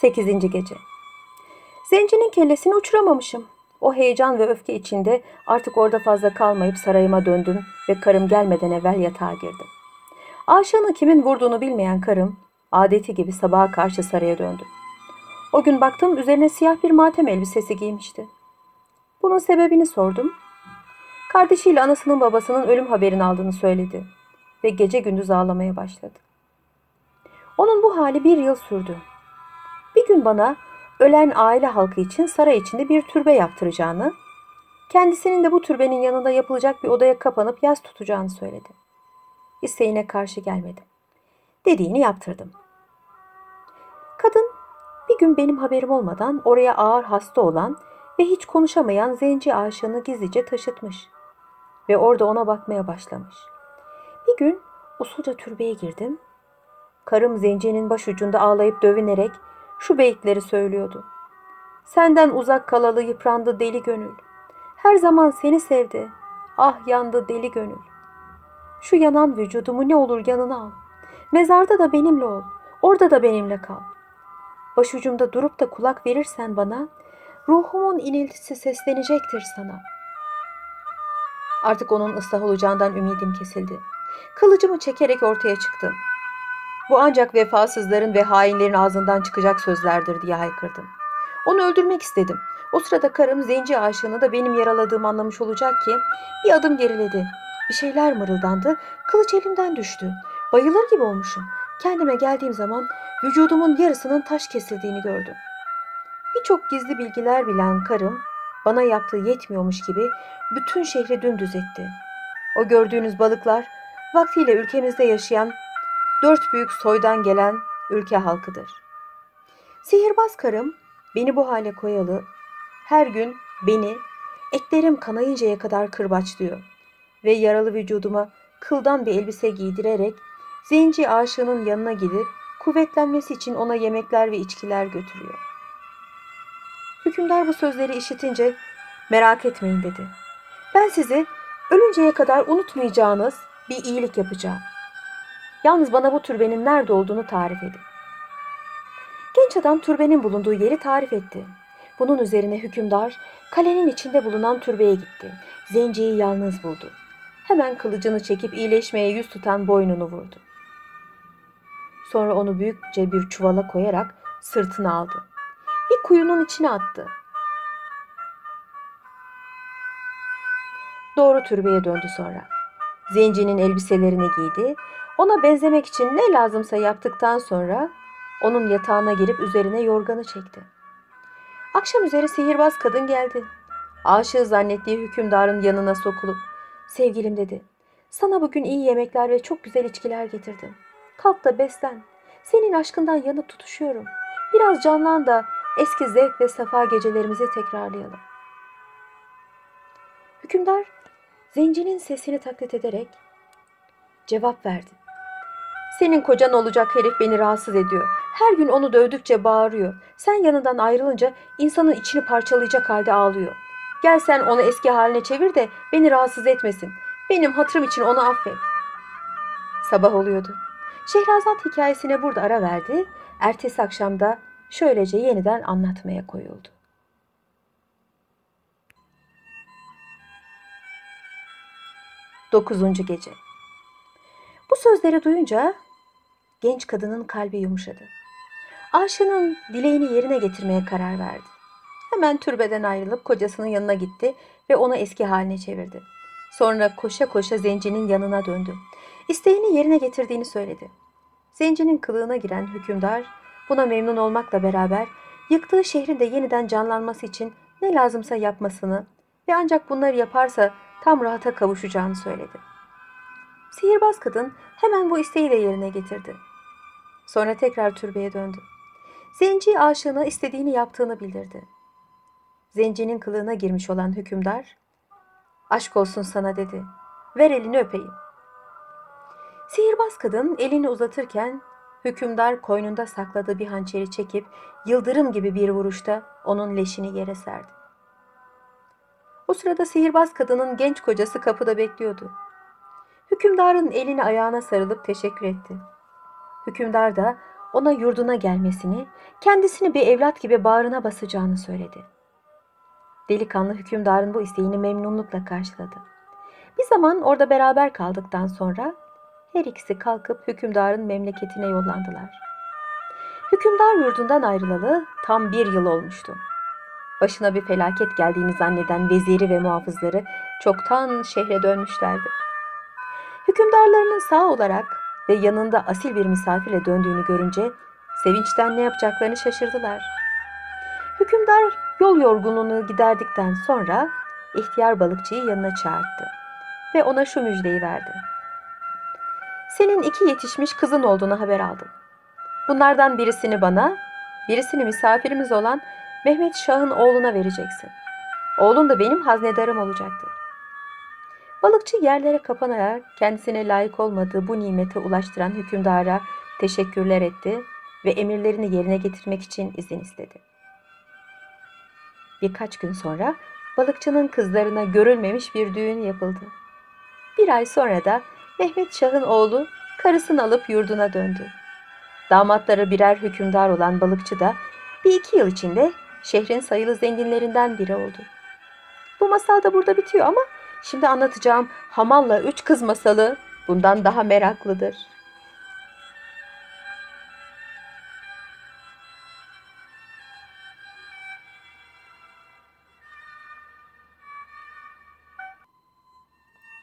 8. Gece Zencinin kellesini uçuramamışım. O heyecan ve öfke içinde artık orada fazla kalmayıp sarayıma döndüm ve karım gelmeden evvel yatağa girdim. Aşığını kimin vurduğunu bilmeyen karım adeti gibi sabaha karşı saraya döndü. O gün baktım üzerine siyah bir matem elbisesi giymişti. Bunun sebebini sordum. Kardeşiyle anasının babasının ölüm haberini aldığını söyledi ve gece gündüz ağlamaya başladı. Onun bu hali bir yıl sürdü. Gün bana ölen aile halkı için saray içinde bir türbe yaptıracağını, kendisinin de bu türbenin yanında yapılacak bir odaya kapanıp yas tutacağını söyledi. İsteğine karşı gelmedim. Dediğini yaptırdım. Kadın bir gün benim haberim olmadan oraya ağır hasta olan ve hiç konuşamayan zenci aşığını gizlice taşıtmış ve orada ona bakmaya başlamış. Bir gün usulca türbeye girdim. Karım zencinin başucunda ağlayıp dövünerek şu beyitleri söylüyordu. Senden uzak kalalı yıprandı deli gönül. Her zaman seni sevdi. Ah yandı deli gönül. Şu yanan vücudumu ne olur yanına al. Mezarda da benimle ol. Orada da benimle kal. Başucumda durup da kulak verirsen bana, ruhumun iniltisi seslenecektir sana. Artık onun ıslah olacağından ümidim kesildi. Kılıcımı çekerek ortaya çıktım. Bu ancak vefasızların ve hainlerin ağzından çıkacak sözlerdir diye haykırdım. Onu öldürmek istedim. O sırada karım zenci aşığını da benim yaraladığımı anlamış olacak ki bir adım geriledi. Bir şeyler mırıldandı. Kılıç elimden düştü. Bayılır gibi olmuşum. Kendime geldiğim zaman vücudumun yarısının taş kesildiğini gördüm. Birçok gizli bilgiler bilen karım bana yaptığı yetmiyormuş gibi bütün şehri dümdüz etti. O gördüğünüz balıklar vaktiyle ülkemizde yaşayan dört büyük soydan gelen ülke halkıdır. Sihirbaz karım beni bu hale koyalı her gün beni etlerim kanayıncaya kadar kırbaçlıyor ve yaralı vücuduma kıldan bir elbise giydirerek zenci aşığının yanına gidip kuvvetlenmesi için ona yemekler ve içkiler götürüyor. Hükümdar bu sözleri işitince merak etmeyin dedi. Ben sizi ölünceye kadar unutmayacağınız bir iyilik yapacağım. Yalnız bana bu türbenin nerede olduğunu tarif edin. Genç adam türbenin bulunduğu yeri tarif etti. Bunun üzerine hükümdar kalenin içinde bulunan türbeye gitti. Zenciyi yalnız buldu. Hemen kılıcını çekip iyileşmeye yüz tutan boynunu vurdu. Sonra onu büyükçe bir çuvala koyarak sırtına aldı. Bir kuyunun içine attı. Doğru türbeye döndü sonra. Zencinin elbiselerini giydi. Ona benzemek için ne lazımsa yaptıktan sonra onun yatağına girip üzerine yorganı çekti. Akşam üzeri sihirbaz kadın geldi. Aşığı zannettiği hükümdarın yanına sokulup sevgilim dedi. Sana bugün iyi yemekler ve çok güzel içkiler getirdim. Kalk da beslen. Senin aşkından yanıp tutuşuyorum. Biraz canlan da eski zevk ve sefa gecelerimizi tekrarlayalım. Hükümdar zencinin sesini taklit ederek cevap verdi. Senin kocan olacak herif beni rahatsız ediyor. Her gün onu dövdükçe bağırıyor. Sen yanından ayrılınca insanın içini parçalayacak halde ağlıyor. Gel sen onu eski haline çevir de beni rahatsız etmesin. Benim hatırım için onu affet. Sabah oluyordu. Şehrazat hikayesine burada ara verdi. Ertesi akşamda şöylece yeniden anlatmaya koyuldu. Dokuzuncu gece. Bu sözleri duyunca genç kadının kalbi yumuşadı. Aşığının dileğini yerine getirmeye karar verdi. Hemen türbeden ayrılıp kocasının yanına gitti ve onu eski haline çevirdi. Sonra koşa koşa zencinin yanına döndü. İsteğini yerine getirdiğini söyledi. Zencinin kılığına giren hükümdar buna memnun olmakla beraber yıktığı şehrin de yeniden canlanması için ne lazımsa yapmasını ve ancak bunları yaparsa tam rahata kavuşacağını söyledi. Sihirbaz kadın hemen bu isteği de yerine getirdi. Sonra tekrar türbeye döndü. Zenci aşığına istediğini yaptığını bildirdi. Zencinin kılığına girmiş olan hükümdar, aşk olsun sana dedi. Ver elini öpeyim. Sihirbaz kadın elini uzatırken hükümdar koynunda sakladığı bir hançeri çekip yıldırım gibi bir vuruşta onun leşini yere serdi. Bu sırada sihirbaz kadının genç kocası kapıda bekliyordu. Hükümdarın elini ayağına sarılıp teşekkür etti. Hükümdar da ona yurduna gelmesini, kendisini bir evlat gibi bağrına basacağını söyledi. Delikanlı hükümdarın bu isteğini memnunlukla karşıladı. Bir zaman orada beraber kaldıktan sonra her ikisi kalkıp hükümdarın memleketine yollandılar. Hükümdar yurdundan ayrılalı tam bir yıl olmuştu. Başına bir felaket geldiğini zanneden veziri ve muhafızları çoktan şehre dönmüşlerdi. Hükümdarlarının sağ olarak ve yanında asil bir misafirle döndüğünü görünce sevinçten ne yapacaklarını şaşırdılar. Hükümdar yol yorgunluğunu giderdikten sonra ihtiyar balıkçıyı yanına çağırdı ve ona şu müjdeyi verdi. Senin iki yetişmiş kızın olduğunu haber aldım. Bunlardan birisini bana, birisini misafirimiz olan Mehmet Şah'ın oğluna vereceksin. Oğlun da benim haznedarım olacaktır. Balıkçı yerlere kapanarak kendisine layık olmadığı bu nimete ulaştıran hükümdara teşekkürler etti ve emirlerini yerine getirmek için izin istedi. Birkaç gün sonra balıkçının kızlarına görülmemiş bir düğün yapıldı. Bir ay sonra da Mehmet Şah'ın oğlu karısını alıp yurduna döndü. Damatları birer hükümdar olan balıkçı da bir iki yıl içinde şehrin sayılı zenginlerinden biri oldu. Bu masal da burada bitiyor ama şimdi anlatacağım Hamal'la Üç Kız masalı bundan daha meraklıdır.